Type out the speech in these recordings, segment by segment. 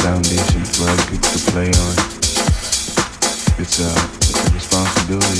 foundation for other people to play on. It's a, it's a responsibility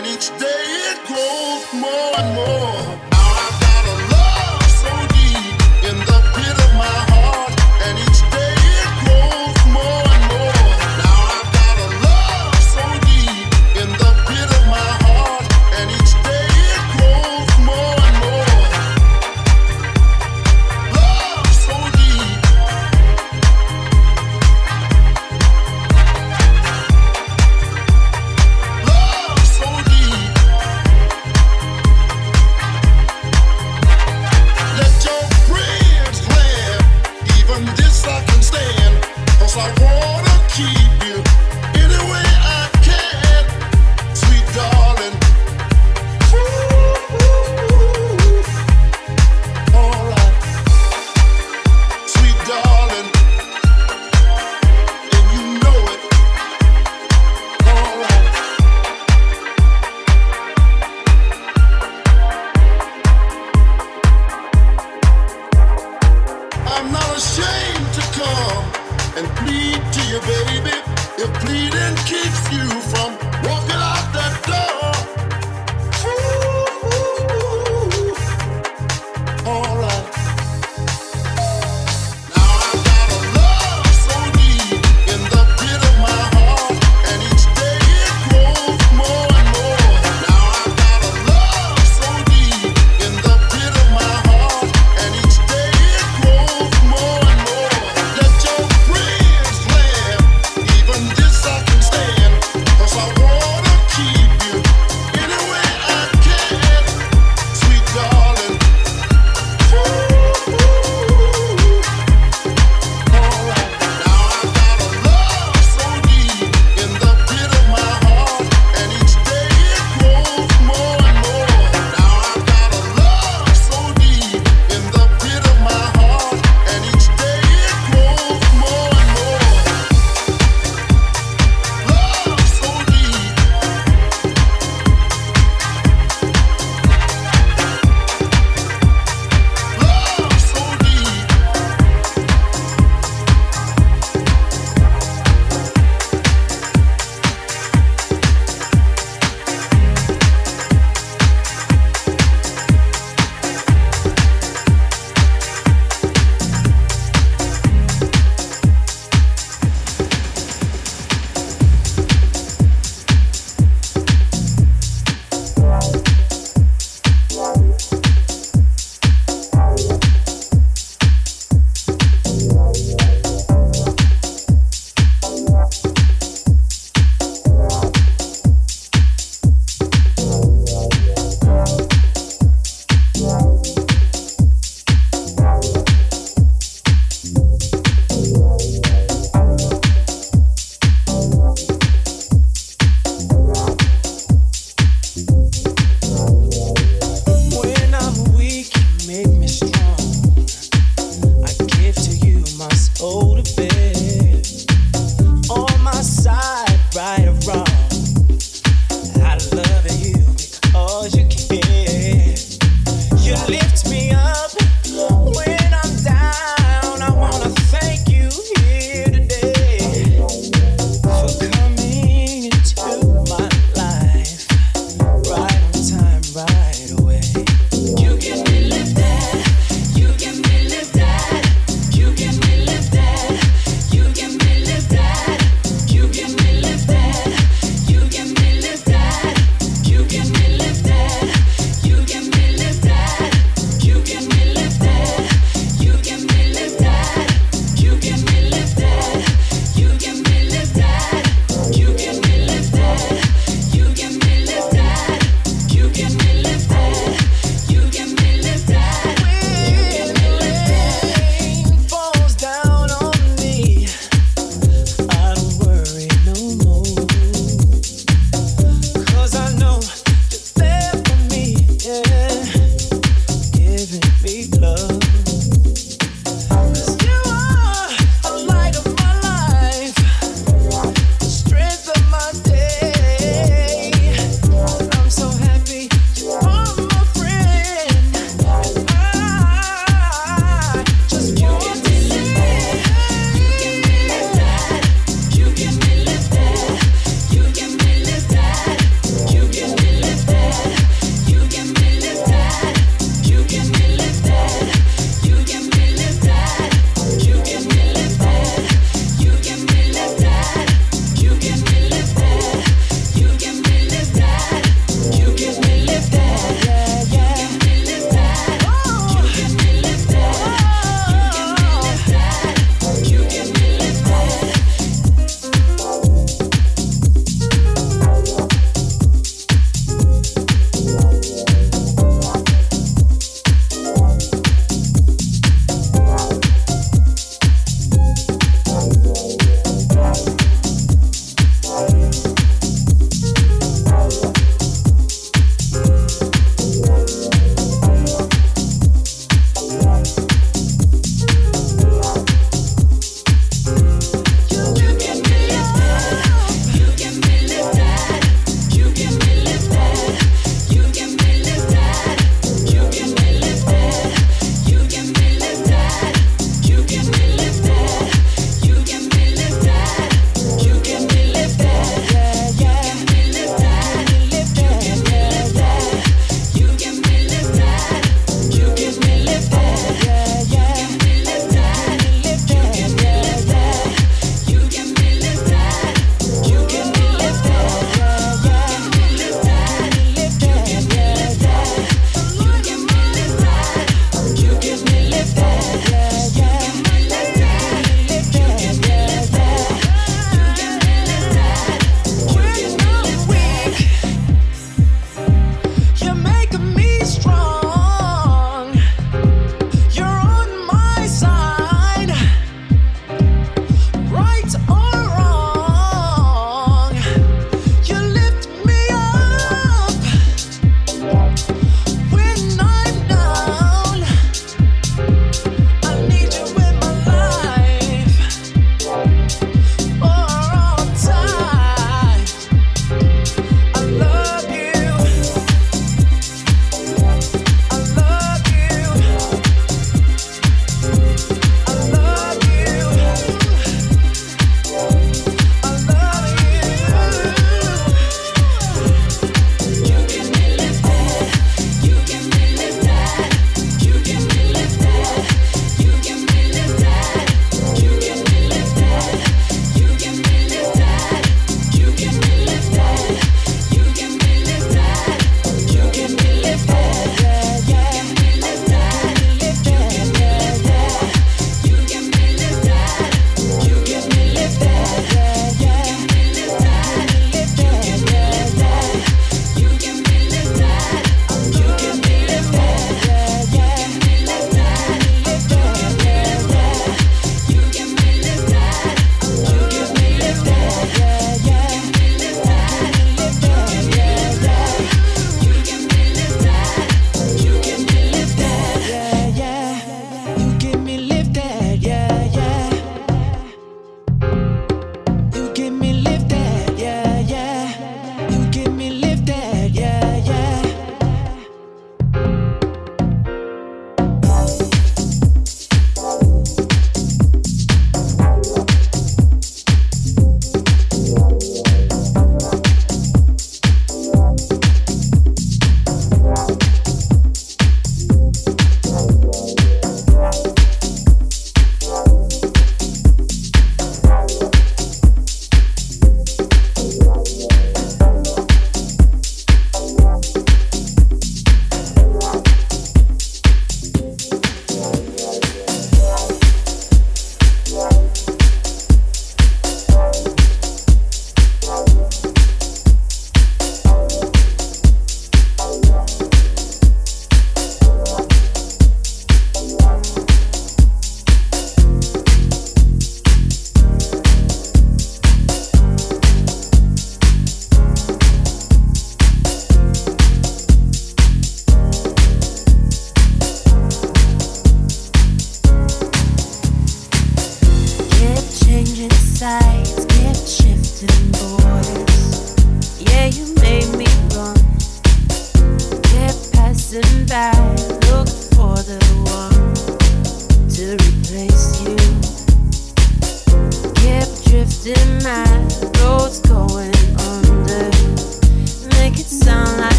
and each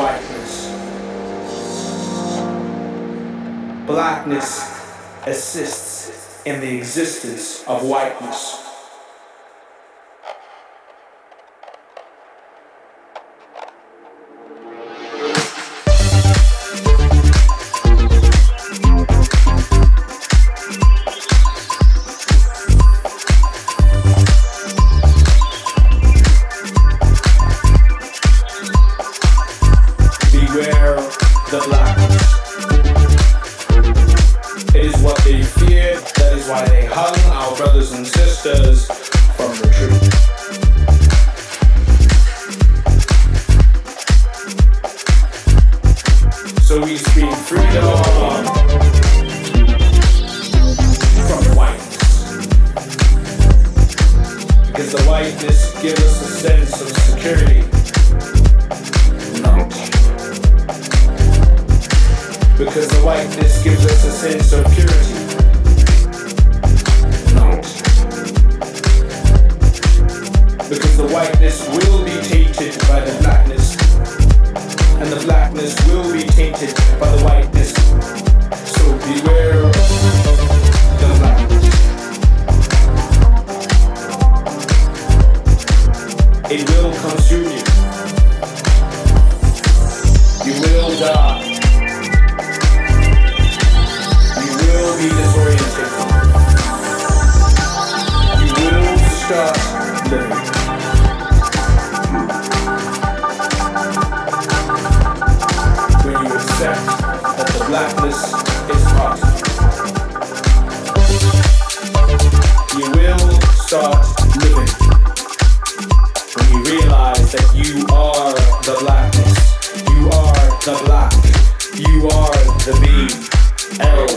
whiteness. Blackness assists in the existence of whiteness. that you are the blackness. You are the black. You are the B L.